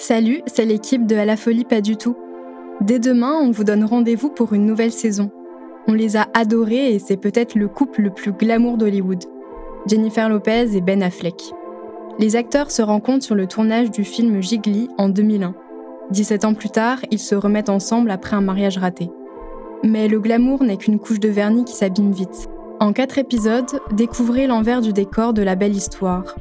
Salut, c'est l'équipe de À la folie pas du tout. Dès demain, on vous donne rendez-vous pour une nouvelle saison. On les a adorés et c'est peut-être le couple le plus glamour d'Hollywood. Jennifer Lopez et Ben Affleck. Les acteurs se rencontrent sur le tournage du film Gigli en 2001. 17 ans plus tard, ils se remettent ensemble après un mariage raté. Mais le glamour n'est qu'une couche de vernis qui s'abîme vite. En quatre épisodes, découvrez l'envers du décor de la belle histoire,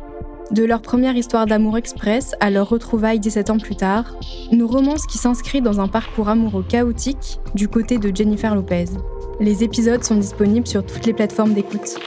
de leur première histoire d'amour express à leur retrouvaille 17 ans plus tard, une romance qui s'inscrit dans un parcours amoureux chaotique du côté de Jennifer Lopez. Les épisodes sont disponibles sur toutes les plateformes d'écoute.